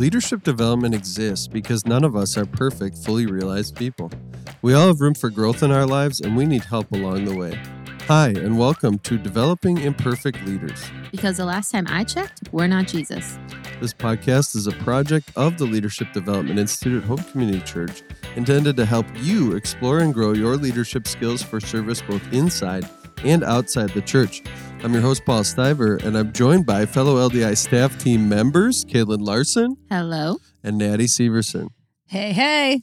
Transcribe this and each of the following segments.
Leadership development exists because none of us are perfect, fully realized people. We all have room for growth in our lives, and we need help along the way. Hi, and welcome to Developing Imperfect Leaders. Because the last time I checked, we're not Jesus. This podcast is a project of the Leadership Development Institute at Hope Community Church, intended to help you explore and grow your leadership skills for service both inside and outside the church. I'm your host, Paul Stiver, and I'm joined by fellow LDI staff team members, Kaelyn Larson Hello. and Naty Severson. Hey, hey.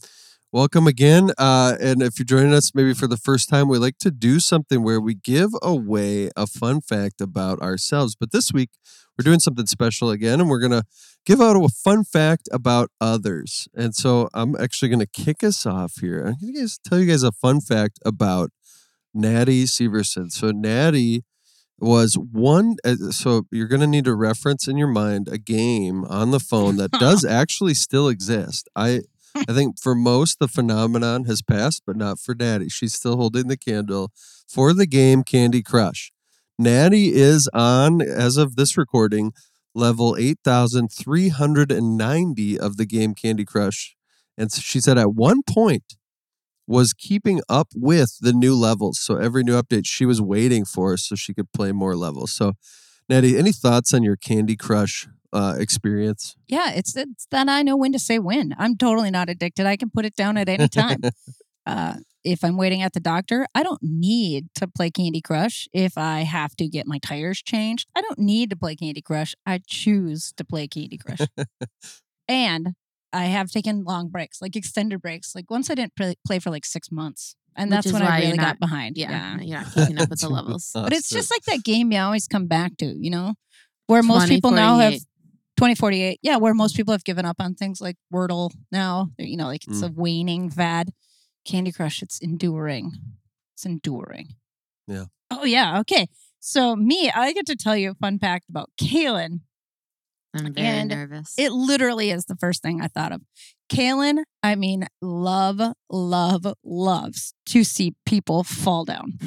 Welcome again. Uh, and if you're joining us maybe for the first time, we like to do something where we give away a fun fact about ourselves. But this week, we're doing something special again, and we're going to give out a fun fact about others. And so I'm actually going to kick us off here. I'm going to tell you guys a fun fact about Naty Severson. So, Naty was one, uh, so you're going to need a reference in your mind a game on the phone that does actually still exist. I I think for most the phenomenon has passed, but not for Naty. She's still holding the candle for the game Candy Crush. Naty is on, as of this recording, level 8,390 of the game Candy Crush. And she said at one point was keeping up with the new levels. So every new update she was waiting for so she could play more levels. So Naty, any thoughts on your Candy Crush uh, experience? Yeah, it's it's that I know when to say when. I'm totally not addicted. I can put it down at any time. uh, if I'm waiting at the doctor, I don't need to play Candy Crush. If I have to get my tires changed, I don't need to play Candy Crush. I choose to play Candy Crush. and I have taken long breaks, like extended breaks. Like once I didn't play, play for like six months. And Which that's is when I you're really got behind. Yeah, you're not keeping up with the levels. But it's just like that game you always come back to, you know, where most people now have 2048. 2048. Yeah, where most people have given up on things like Wordle now. You know, like it's a waning fad. Candy Crush, it's enduring. It's enduring. Yeah. Oh, yeah. Okay. So, me, I get to tell you a fun fact about Kaelyn. I'm very and nervous. It literally is the first thing I thought of. Kaelyn, I mean, love, love, loves to see people fall down.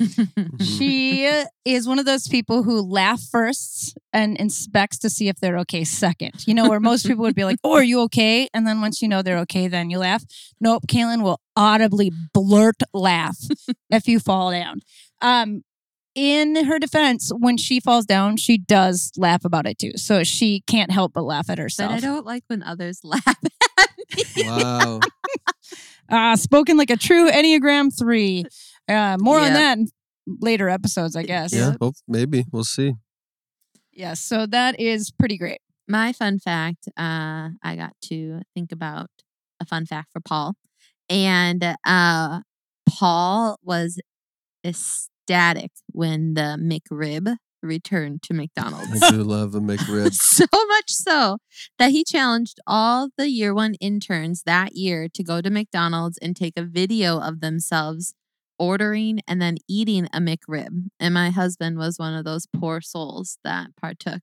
She is one of those people who laugh first and inspects to see if they're okay second. You know, where most people would be like, Oh, are you okay? And then once you know they're okay, then you laugh. Nope, Kaelyn will audibly blurt laugh if you fall down. Um, in her defense, when she falls down, she does laugh about it too. So she can't help but laugh at herself. but herself. I don't like when others laugh at me. wow. Uh, spoken like a true Enneagram 3. Uh, more on that in later episodes, I guess. Yeah, hope, maybe. We'll see. Yeah, so that is pretty great. My fun fact, uh, I got to think about a fun fact for Paul. And uh, Paul was ecstatic when the McRib returned to McDonald's. I do love a McRib. so much so that he challenged all the year one interns that year to go to McDonald's and take a video of themselves ordering and then eating a McRib. And my husband was one of those poor souls that partook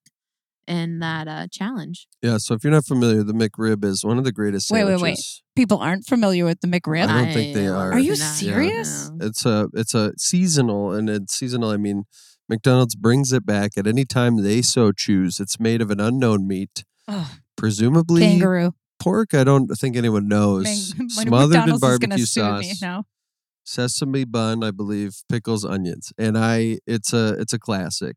in that uh, challenge. Yeah, so if you're not familiar, the McRib is one of the greatest Wait, sandwiches. wait, wait. People aren't familiar with the McRib. I don't think they are. Are you not serious? know. It's a it's a seasonal, and it's seasonal. I mean, McDonald's brings it back at any time they so choose. It's made of an unknown meat, Ugh, presumably kangaroo. pork. I don't think anyone knows. Man- my Smothered in McDonald's is gonna barbecue sue me sauce, now. sesame bun, I believe, pickles, onions, and I. It's a it's a classic.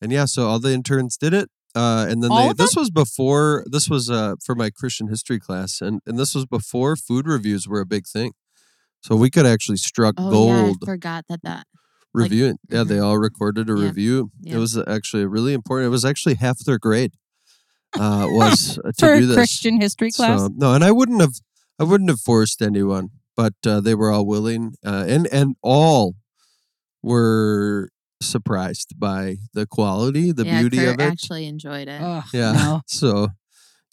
And yeah, so all the interns did it. Uh, and then they, this was before this was uh, for my Christian history class, and, and this was before food reviews were a big thing. So we could actually struck Oh, gold yeah, I forgot that that. like- reviewing. yeah, they all recorded a Yeah. review. Yeah. It was actually really important. It was actually half their grade uh, was uh, to For do this. Christian history class. So, no, and I wouldn't have, I wouldn't have forced anyone, but uh, they were all willing, uh, and and all were surprised by the quality, the yeah, beauty Kurt of it. actually enjoyed it. Ugh, yeah. no. So.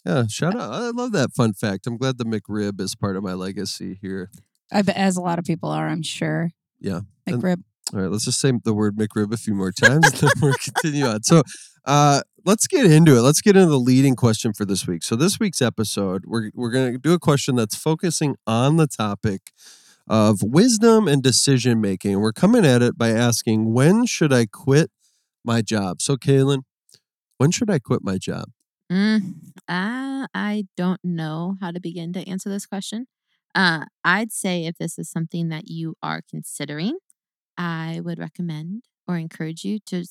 Yeah, shout out. I love that fun fact. I'm glad the McRib is part of my legacy here. I bet as a lot of people are, I'm sure. Yeah. And- McRib. All right, let's just say the word McRib a few more times, then we'll continue on. So, uh, let's get into it. Let's get into the leading question for this week. So, this week's episode, we're we're going to do a question that's focusing on the topic of wisdom and decision making. We're coming at it by asking, when should I quit my job? So, Kaelyn, when should I quit my job? Mm, uh, I don't know how to begin to answer this question. Uh, I'd say if this is something that you are considering, I would recommend or encourage you to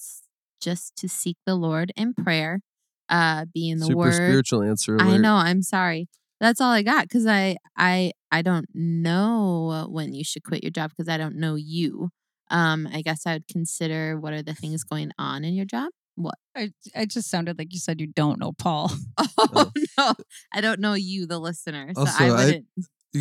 just to seek the Lord in prayer, uh, be in the Super Word. spiritual answer. I know. I'm sorry. That's all I got because I I I don't know when you should quit your job because I don't know you. Um, I guess I would consider what are the things going on in your job. What? I, it just sounded like you said you don't know Paul. Oh no, I don't know you, the listener. So Also, I I- wouldn't.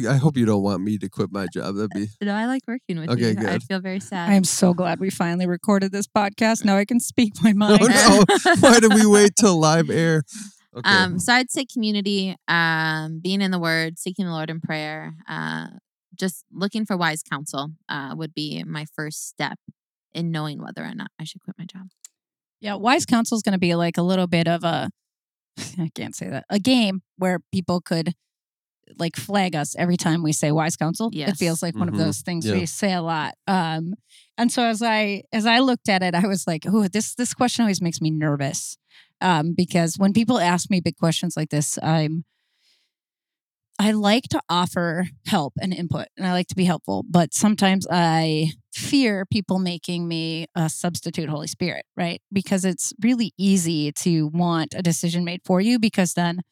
I hope you don't want me to quit my job. That'd be no, I like working with Okay, you. good. I'd feel very sad. I am so glad we finally recorded this podcast. Now I can speak my mind. Oh no! Why did we wait till live air? Okay. Um, so I'd say community, um, being in the Word, seeking the Lord in prayer, uh, just looking for wise counsel uh, would be my first step in knowing whether or not I should quit my job. Yeah, wise counsel is going to be like a little bit of a I can't say that. A game where people could like flag us every time we say wise counsel. It feels like one Mhm. of those things Yeah. we say a lot. Um and so as I as I looked at it, I was like, "Oh, this this question always makes me nervous." Um because when people ask me big questions like this, I'm I like to offer help and input and I like to be helpful, but sometimes I fear people making me a substitute Holy Spirit, right? Because it's really easy to want a decision made for you because then,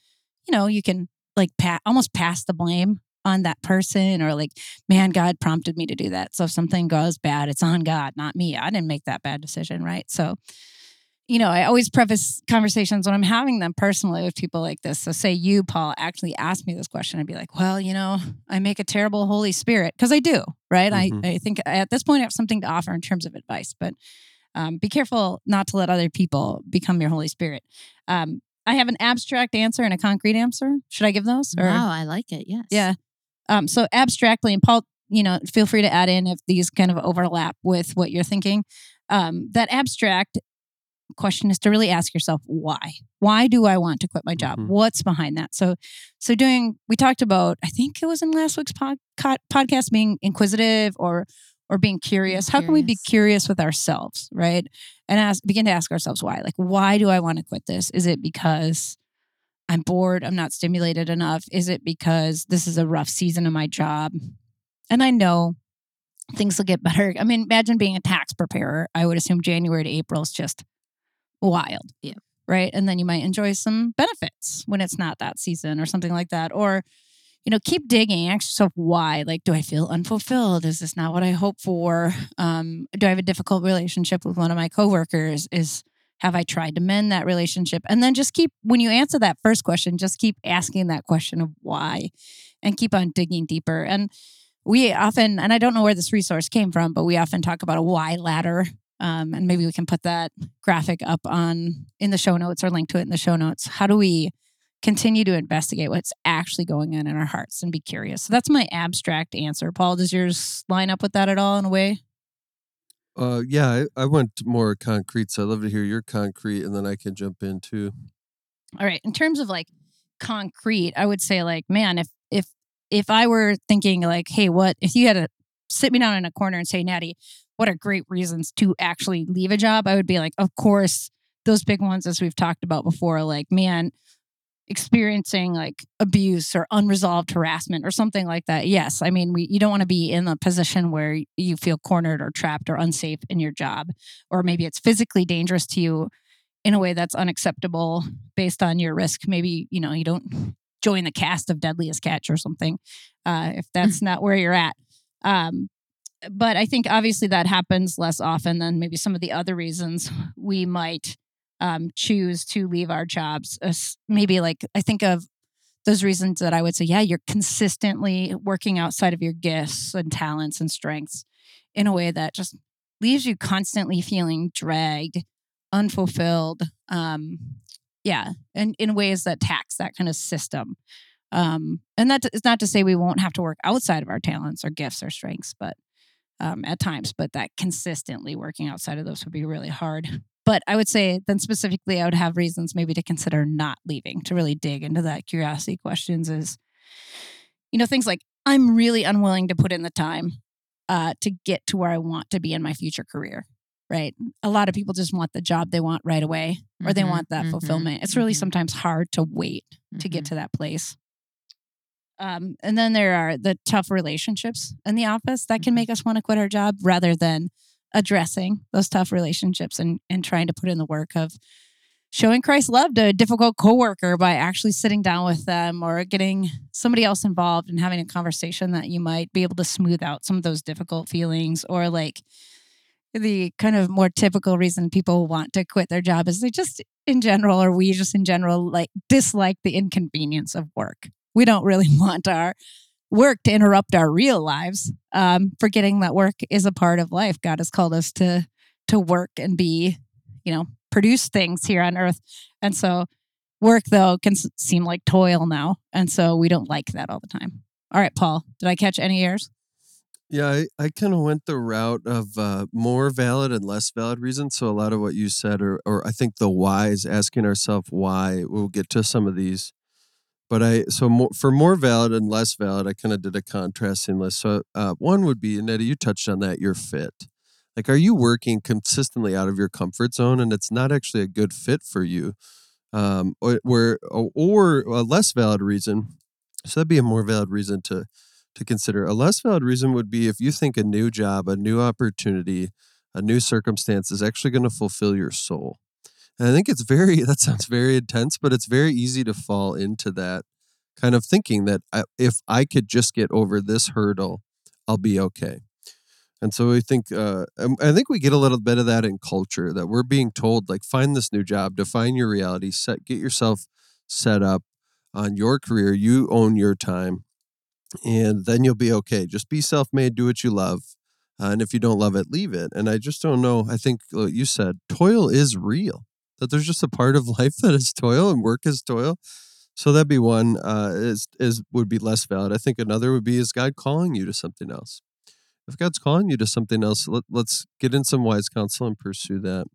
you know, you can like pa- almost pass the blame on that person or like, man, God prompted me to do that. So if something goes bad, it's on God, not me. I didn't make that bad decision, right? So, you know, I always preface conversations when I'm having them personally with people like this. So, say you, Paul, actually asked me this question, I'd be like, well, you know, I make a terrible Holy Spirit because I do, right? Mhm. I, I think at this point I have something to offer in terms of advice, but um, be careful not to let other people become your Holy Spirit. Um, I have an abstract answer and a concrete answer. Should I give those? Or? Wow, I like it. Yes. Yeah. Um, so abstractly, and Paul, you know, feel free to add in if these kind of overlap with what you're thinking. Um, that abstract question is to really ask yourself why. Why do I want to quit my job? Mhm. What's behind that? So, so doing. We talked about. I think it was in last week's pod, podcast being inquisitive or or being curious. How can we be curious. curious with ourselves, right? And ask, begin to ask ourselves why. Like, why do I want to quit this? Is it because I'm bored. I'm not stimulated enough. Is it because this is a rough season of my job? And I know things will get better. I mean, imagine being a tax preparer. I would assume January to April is just wild. Yeah. Right. And then you might enjoy some benefits when it's not that season or something like that. Or, you know, keep digging. Ask yourself why. Like, do I feel unfulfilled? Is this not what I hope for? Um, do I have a difficult relationship with one of my coworkers? Is have I tried to mend that relationship? And then just keep, when you answer that first question, just keep asking that question of why and keep on digging deeper. And we often, and I don't know where this resource came from, but we often talk about a why ladder. Um, and maybe we can put that graphic up on in the show notes or link to it in the show notes. How do we continue to investigate what's actually going on in our hearts and be curious? So that's my abstract answer. Paul, does yours line up with that at all in a way? Uh, yeah, I, I went more concrete, so I'd love to hear your concrete, and then I can jump in too. All right. In terms of like concrete, I would say like, man, if if if I were thinking like, hey, what if you had to sit me down in a corner and say, Naty, what are great reasons to actually leave a job? I would be like, of course, those big ones as we've talked about before, like, man, experiencing like abuse or unresolved harassment or something like that. Yes. I mean, we you don't want to be in a position where you feel cornered or trapped or unsafe in your job, or maybe it's physically dangerous to you in a way that's unacceptable based on your risk. Maybe, you know, you don't join the cast of Deadliest Catch or something, uh, if that's not where you're at. Um, but I think obviously that happens less often than maybe some of the other reasons we might um, choose to leave our jobs. As maybe like I think of those reasons that I would say, yeah, you're consistently working outside of your gifts and talents and strengths in a way that just leaves you constantly feeling dragged, unfulfilled. Um, yeah, and in ways that tax that kind of system. Um, and that is not to say we won't have to work outside of our talents or gifts or strengths, but um, at times, but that consistently working outside of those would be really hard. But I would say then specifically, I would have reasons maybe to consider not leaving, to really dig into that curiosity questions is, you know, things like I'm really unwilling to put in the time uh, to get to where I want to be in my future career. right? A lot of people just want the job they want right away or they Mhm, want that mhm, fulfillment. It's really mhm. sometimes hard to wait to get Mhm. to that place. Um, and then there are the tough relationships in the office that can Mhm. make us want to quit our job rather than addressing those tough relationships and, and trying to put in the work of showing Christ's love to a difficult coworker by actually sitting down with them or getting somebody else involved and having a conversation that you might be able to smooth out some of those difficult feelings or like the kind of more typical reason people want to quit their job is they just in general or we just in general like dislike the inconvenience of work we don't really want our work to interrupt our real lives. Um, forgetting that work is a part of life. God has called us to to work and be you know produce things here on earth. And so work though can seem like toil now. And so we don't like that all the time. All right paul did i catch any ears Yeah, I, I kind of went the route of uh, more valid and less valid reasons. So a lot of what you said, or or I think the whys, asking ourselves why. We'll get to some of these, but I so more, for more valid and less valid, I kind of did a contrasting list. So uh, one would be, and Naty, you touched on that. Your fit. Like, are you working consistently out of your comfort zone, and it's not actually a good fit for you? Um, or, where or a less valid reason. So that'd be a more valid reason to to consider. A less valid reason would be if you think a new job, a new opportunity, a new circumstance is actually going to fulfill your soul. And I think it's very, that sounds very intense, but it's very easy to fall into that kind of thinking that if I could just get over this hurdle, I'll be okay. And so we think, uh, um, I think we get a little bit of that in culture that we're being told, like, find this new job, define your reality, set, get yourself set up on your career. You own your time and then you'll be okay. Just be self made, do what you love. Uh, and if you don't love it, leave it. And I just don't know. I think you said, toil is real, that there's just a part of life that is toil and work is toil. So that'd be one uh, is is would be less valid. I think another would be is God calling you to something else. If God's calling you to something else, let, let's get in some wise counsel and pursue that.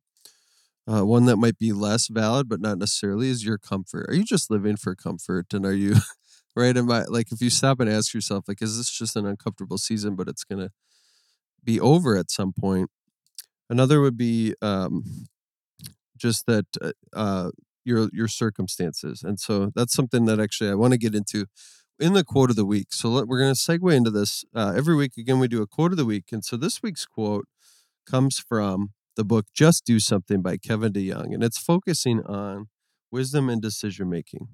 Uh, one that might be less valid, but not necessarily, is your comfort. Are you just living for comfort, and are you right? Am I like if you stop and ask yourself, like, is this just an uncomfortable season, but it's gonna be over at some point? Another would be um, just that uh, uh, your your circumstances, and so that's something that actually I want to get into in the quote of the week. So let, we're going to segue into this uh, every week. Again, we do a quote of the week, and so this week's quote comes from the book "Just Do Something" by Kevin DeYoung, and it's focusing on wisdom and decision making.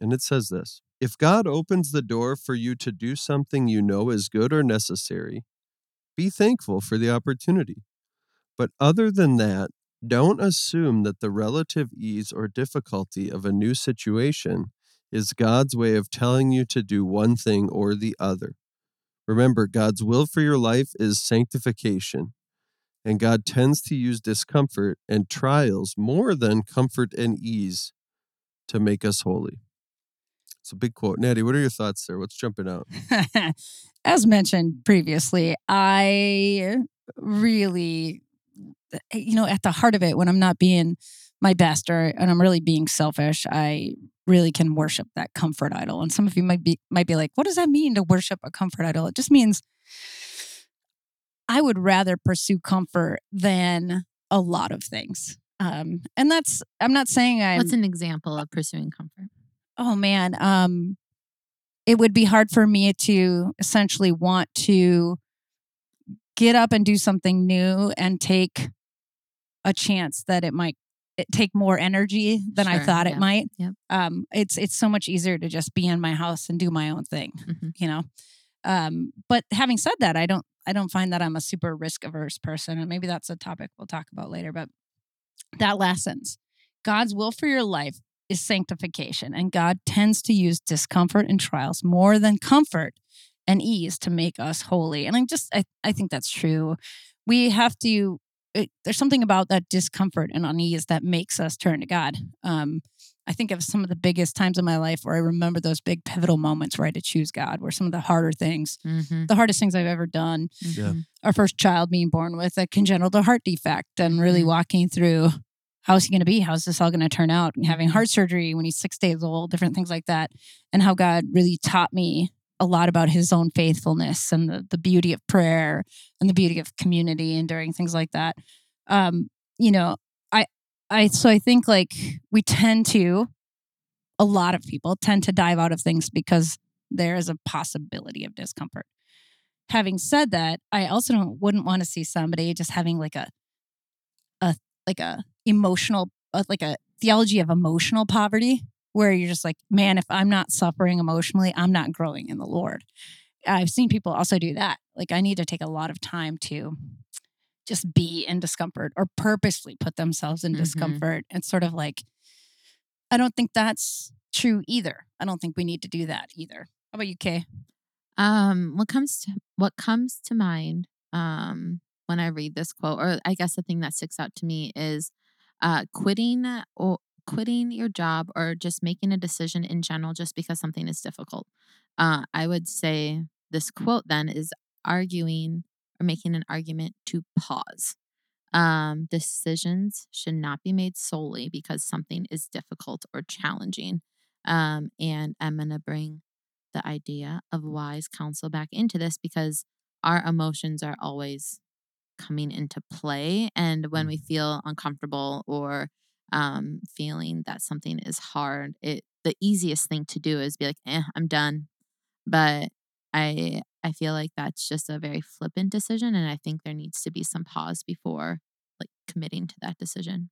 And it says this If God opens the door for you to do something you know is good or necessary, be thankful for the opportunity. But other than that, don't assume that the relative ease or difficulty of a new situation is God's way of telling you to do one thing or the other. Remember, God's will for your life is sanctification, and God tends to use discomfort and trials more than comfort and ease to make us holy. It's a big quote. Naty, what are your thoughts there? What's jumping out? As mentioned previously, I really, you know, at the heart of it, when I'm not being my best or and I'm really being selfish, I really can worship that comfort idol. And some of you might be might be like, what does that mean to worship a comfort idol? It just means I would rather pursue comfort than a lot of things. Um, and that's I'm not saying I'm What's an example of pursuing comfort? oh man um it would be hard for me to essentially want to get up and do something new and take a chance that it might it take more energy than I thought yeah, it might. yep. Um, it's it's so much easier to just be in my house and do my own thing, Mhm. you know. Um, but having said that, I don't I don't find that I'm a super risk averse person, and maybe that's a topic we'll talk about later. But that sentence, God's will for your life is sanctification, and God tends to use discomfort and trials more than comfort and ease to make us holy. And I just I, I think that's true. We have to it, there's something about that discomfort and unease that makes us turn to God. Um, I think of some of the biggest times in my life where I remember those big pivotal moments where I had to choose God, where some of the harder things, Mm-hmm. the hardest things I've ever done. Yeah. Our first child being born with a congenital heart defect and really Mhm. walking through how's he going to be? How's this all going to turn out? And having heart surgery when he's six days old, different things like that. And how God really taught me a lot about his own faithfulness and the, the beauty of prayer and the beauty of community and doing things like that. um, you know, I, I, so I think like we tend to, a lot of people tend to dive out of things because there is a possibility of discomfort. Having said that, I also don't, wouldn't want to see somebody just having like a, a like a emotional, uh, like a theology of emotional poverty, where you're just like, man, if I'm not suffering emotionally, I'm not growing in the Lord. I've seen people also do that. Like, I need to take a lot of time to just be in discomfort or purposely put themselves in Mhm. discomfort. And sort of like, I don't think that's true either. I don't think we need to do that either. How about you, Kay? Um, what comes to what comes to mind um when I read this quote, or I guess the thing that sticks out to me is uh quitting or quitting your job or just making a decision in general just because something is difficult. Uh I would say this quote then is arguing or making an argument to pause. Um, decisions should not be made solely because something is difficult or challenging. Um, and I'm gonna bring the idea of wise counsel back into this because our emotions are always coming into play. And when we feel uncomfortable or um, feeling that something is hard, it the easiest thing to do is be like, "Eh, I'm done." But I I feel like that's just a very flippant decision, and I think there needs to be some pause before like committing to that decision.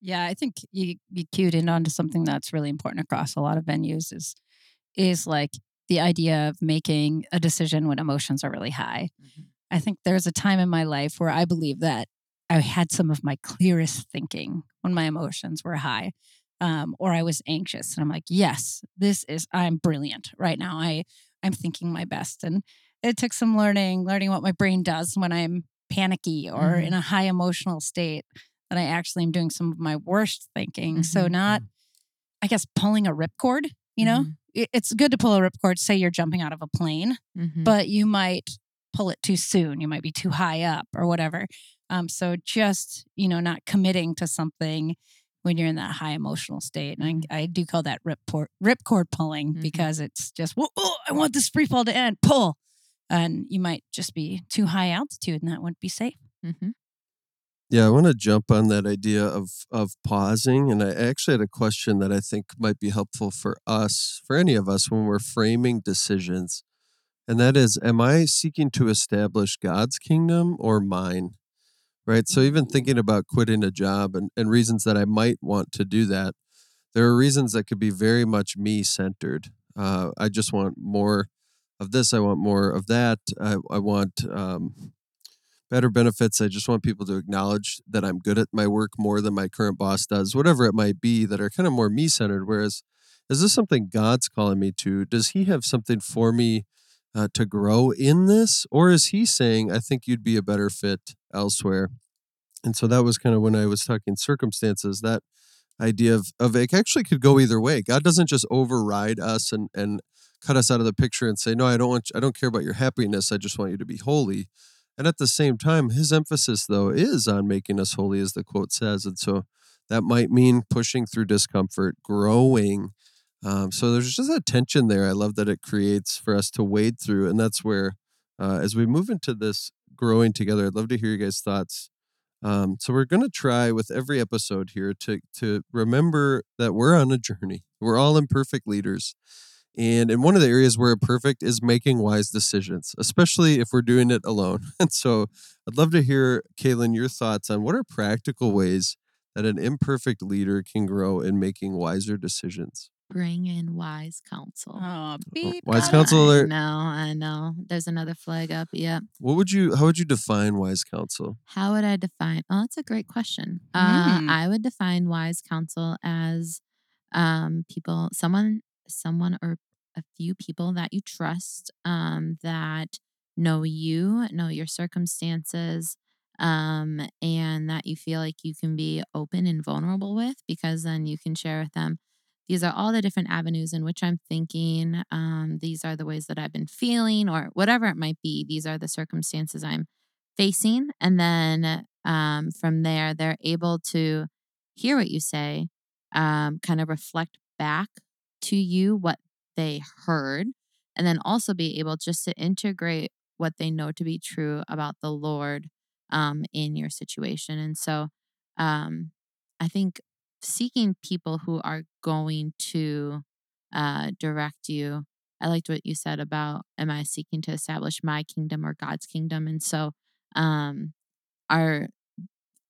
Yeah, I think you you cued in onto something that's really important across a lot of venues is is like the idea of making a decision when emotions are really high. I think there's a time in my life where I believe that I had some of my clearest thinking when my emotions were high. Um, or I was anxious and I'm like, yes, this is I'm brilliant right now. I I'm thinking my best. And it took some learning, learning what my brain does when I'm panicky or Mhm. in a high emotional state that I actually am doing some of my worst thinking. So Mhm. not I guess pulling a ripcord, you know? It- It's good to pull a ripcord, say you're jumping out of a plane Mhm. but you might pull it too soon. You might be too high up or whatever. Um, so just you know, not committing to something when you're in that high emotional state, and I, I do call that rip por- ripcord pulling Mhm. because it's just whoa, oh, I want this free fall to end, pull, and you might just be too high altitude, and that wouldn't be safe. Mhm. Yeah, I want to jump on that idea of of pausing, and I actually had a question that I think might be helpful for us, for any of us, when we're framing decisions, and that is, am I seeking to establish God's kingdom or mine? Right. So even thinking about quitting a job and, and reasons that I might want to do that, there are reasons that could be very much me centered. Uh, I just want more of this. I want more of that. I, I want um, better benefits. I just want people to acknowledge that I'm good at my work more than my current boss does, whatever it might be, that are kind of more me centered. Whereas, is this something God's calling me to? Does He have something for me uh, to grow in this? Or is He saying, I think you'd be a better fit elsewhere? And so that was kind of when I was talking circumstances, that idea of, of it actually could go either way. God doesn't just override us and, and cut us out of the picture and say, no, I don't want, you, I don't care about your happiness. I just want you to be holy. And at the same time, his emphasis, though, is on making us holy, as the quote says. And so that might mean pushing through discomfort, growing. Um, so there's just a tension there. I love that it creates for us to wade through. And that's where, uh, as we move into this growing together, I'd love to hear you guys' thoughts. Um, so we're going to try with every episode here to to remember that we're on a journey. We're all imperfect leaders. And in one of the areas where perfect is making wise decisions, especially if we're doing it alone. And so I'd love to hear, Kaelyn, your thoughts on what are practical ways that an imperfect leader can grow in making wiser decisions. Bring in wise counsel. Oh, beep, wise got it. counsel I alert. know, I know. There's another flag up. Yep. What would you how would you define wise counsel? How would I define? Oh, that's a great question. Uh, Mm. I would define wise counsel as um, people, someone, someone, or a few people that you trust, um, that know you, know your circumstances, um, and that you feel like you can be open and vulnerable with, because then you can share with them. These are all the different avenues in which I'm thinking. Um, these are the ways that I've been feeling, or whatever it might be. These are the circumstances I'm facing. And then um, from there, they're able to hear what you say, um, kind of reflect back to you what they heard, and then also be able just to integrate what they know to be true about the Lord um, in your situation. And so um, I think seeking people who are going to uh, direct you. I liked what you said about am I seeking to establish my kingdom or God's kingdom? And so um, are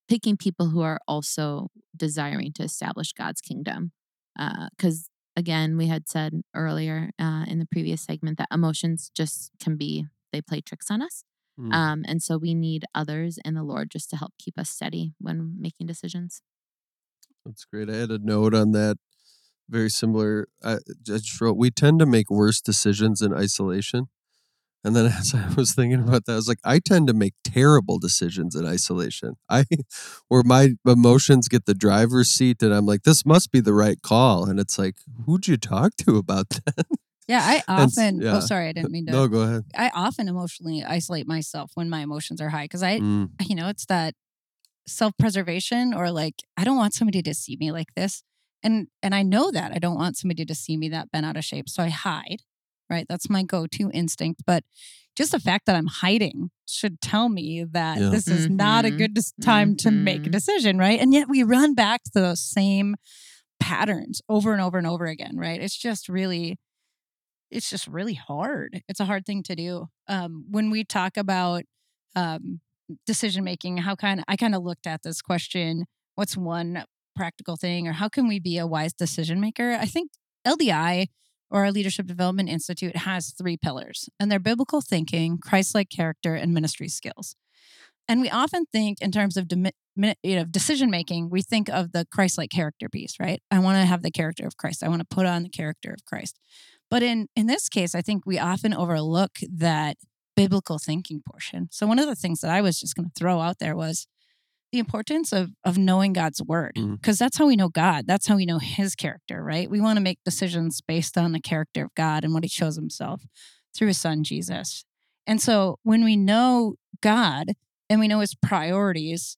picking people who are also desiring to establish God's kingdom. Because uh, again, we had said earlier uh, in the previous segment that emotions just can be, they play tricks on us. Mm. Um, and so we need others in the Lord just to help keep us steady when making decisions. That's great. I had a note on that. Very similar. I just wrote, we tend to make worse decisions in isolation. And then as I was thinking about that, I was like, I tend to make terrible decisions in isolation. I where my emotions get the driver's seat and I'm like, this must be the right call. And it's like, who'd you talk to about that? Yeah, I often. Oh, yeah. Oh, sorry, I didn't mean to. No, go ahead. I often emotionally isolate myself when my emotions are high because I, mm. you know, it's that self preservation or like I don't want somebody to see me like this, and and I know that I don't want somebody to see me that bent out of shape, so I hide. Right, that's my go to instinct. But just the fact that I'm hiding should tell me that yeah. this is mm-hmm. not a mm-hmm. good time mm-hmm. to make a mm-hmm. decision, right? And yet we run back to those same patterns over and over and over again, right? It's just really it's just really hard. It's a hard thing to do. Um, when we talk about um, decision making, how kind I kind of looked at this question: What's one practical thing, or how can we be a wise decision maker? I think LDI or our Leadership Development Institute has three pillars, and they're biblical thinking, Christ-like character, and ministry skills. And we often think in terms of de- you know decision making, we think of the Christ-like character piece, right? I want to have the character of Christ. I want to put on the character of Christ. But in in this case, I think we often overlook that biblical thinking portion. So one of the things that I was just going to throw out there was the importance of of knowing God's word because mm-hmm. that's how we know God. That's how we know his character, right? We want to make decisions based on the character of God and what he shows himself through his son Jesus. And so when we know God and we know his priorities,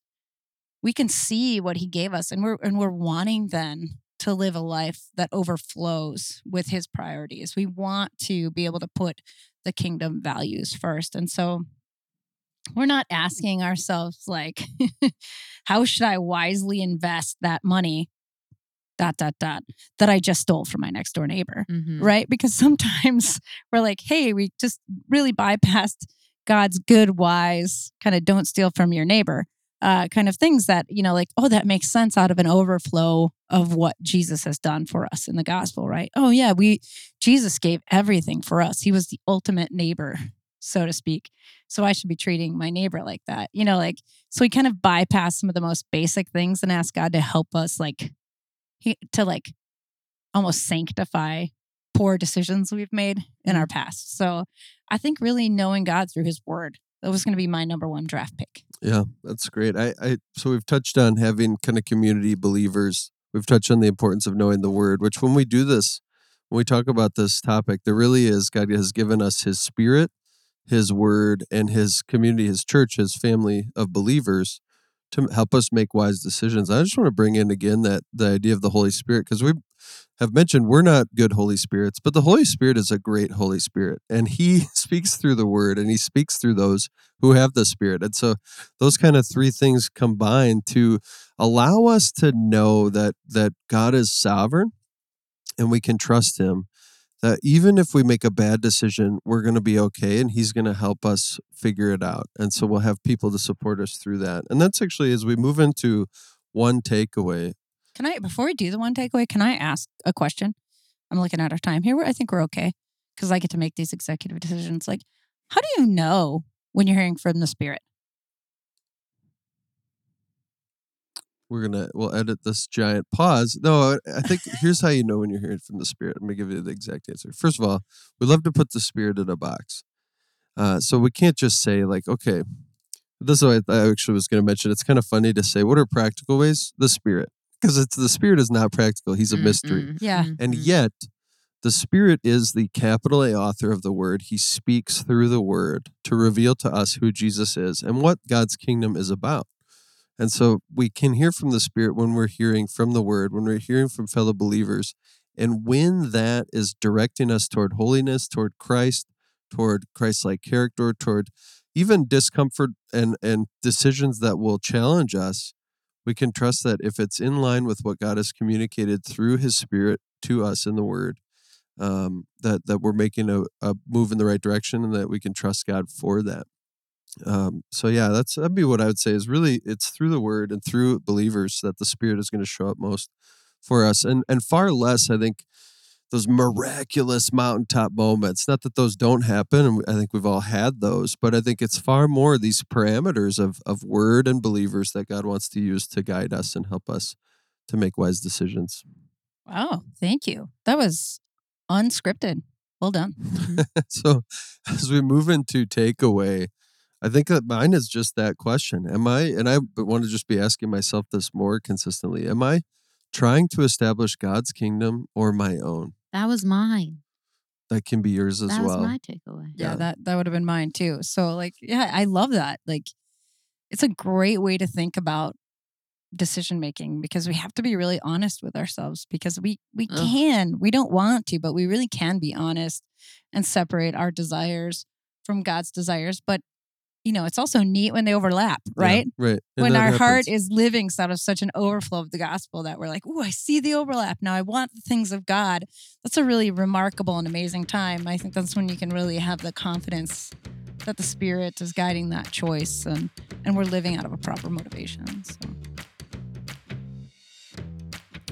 we can see what he gave us and we're and we're wanting then to live a life that overflows with his priorities. We want to be able to put the kingdom values first. And so we're not asking ourselves, like, how should I wisely invest that money? Dot, dot, dot, that I just stole from my next door neighbor, mm-hmm. right? Because sometimes we're like, hey, we just really bypassed God's good, wise, kind of don't steal from your neighbor uh, kind of things that, you know, like, oh, that makes sense out of an overflow of what Jesus has done for us in the gospel, right? Oh, yeah, we, Jesus gave everything for us. He was the ultimate neighbor, so to speak. So I should be treating my neighbor like that, you know, like, so we kind of bypass some of the most basic things and ask God to help us, like, he, to like almost sanctify poor decisions we've made in our mm-hmm. past. So I think really knowing God through his word that was going to be my number one draft pick. Yeah, that's great. I, I so we've touched on having kind of community believers. We've touched on the importance of knowing the word, which when we do this, when we talk about this topic, there really is God has given us his spirit, his word, and his community, his church, his family of believers to help us make wise decisions. I just want to bring in again that the idea of the Holy Spirit because we have mentioned we're not good Holy Spirits, but the Holy Spirit is a great Holy Spirit, and He speaks through the Word, and He speaks through those who have the Spirit, and so those kind of three things combine to allow us to know that that God is sovereign, and we can trust Him that even if we make a bad decision, we're going to be okay and he's going to help us figure it out. And so we'll have people to support us through that. And that's actually as we move into one takeaway. Can I, before we do the one takeaway, can I ask a question? I'm looking at our time here. I think we're okay because I get to make these executive decisions. Like, how do you know when you're hearing from the Spirit? we're gonna we'll edit this giant pause. No, I think here's how you know when you're hearing from the spirit. I'm gonna give you the exact answer. First of all, we love to put the spirit in a box, uh, so we can't just say like, okay. This is what I actually was going to mention. It's kind of funny to say, what are practical ways? The spirit, because it's the spirit is not practical. He's a mystery. mm Yeah, and yet the Spirit is the capital A author of the Word. He speaks through the Word to reveal to us who Jesus is and what God's kingdom is about. And so we can hear from the Spirit when we're hearing from the Word, when we're hearing from fellow believers. And when that is directing us toward holiness, toward Christ, toward Christ like character, toward even discomfort and and decisions that will challenge us, we can trust that if it's in line with what God has communicated through His Spirit to us in the Word, um, that that we're making a, a move in the right direction, and that we can trust God for that. Um, so yeah, that's that'd be what I would say is really it's through the Word and through believers that the Spirit is going to show up most for us, and and far less, I think those miraculous mountaintop moments. Not that those don't happen, and I think we've all had those, but I think it's far more these parameters of of word and believers that God wants to use to guide us and help us to make wise decisions. Wow, thank you. That was unscripted. Well done. so, as we move into takeaway, I think that mine is just that question: Am I? And I want to just be asking myself this more consistently: Am I trying to establish God's kingdom or my own? That was mine. That can be yours as That well. was my takeaway. Yeah, Yeah. that that would have been mine too. So like, yeah, I love that. Like it's a great way to think about decision making because we have to be really honest with ourselves because we we Ugh. can, we don't want to, but we really can be honest and separate our desires from God's desires, but you know, it's also neat when they overlap, Yeah, right? right. And when our heart is living out of such an overflow of the gospel that we're like, oh, I see the overlap. Now I want the things of God. That's a really remarkable and amazing time. I think that's when you can really have the confidence that the Spirit is guiding that choice and, and we're living out of a proper motivation. So.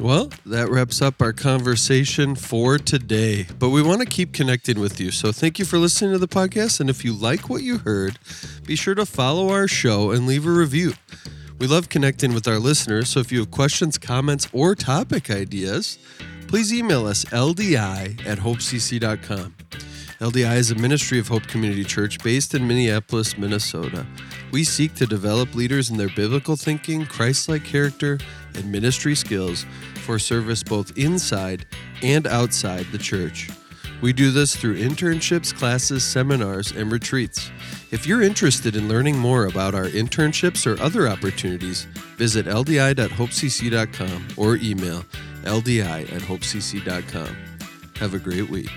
Well, that wraps up our conversation for today. But we want to keep connecting with you. So thank you for listening to the podcast. And if you like what you heard, be sure to follow our show and leave a review. We love connecting with our listeners. So if you have questions, comments, or topic ideas, please email us ldi at hopecc.com. LDI is a ministry of Hope Community Church based in Minneapolis, Minnesota. We seek to develop leaders in their biblical thinking, Christ like character, and ministry skills for service both inside and outside the church. We do this through internships, classes, seminars, and retreats. If you're interested in learning more about our internships or other opportunities, visit ldi.hopecc.com or email ldi at hopecc.com. Have a great week.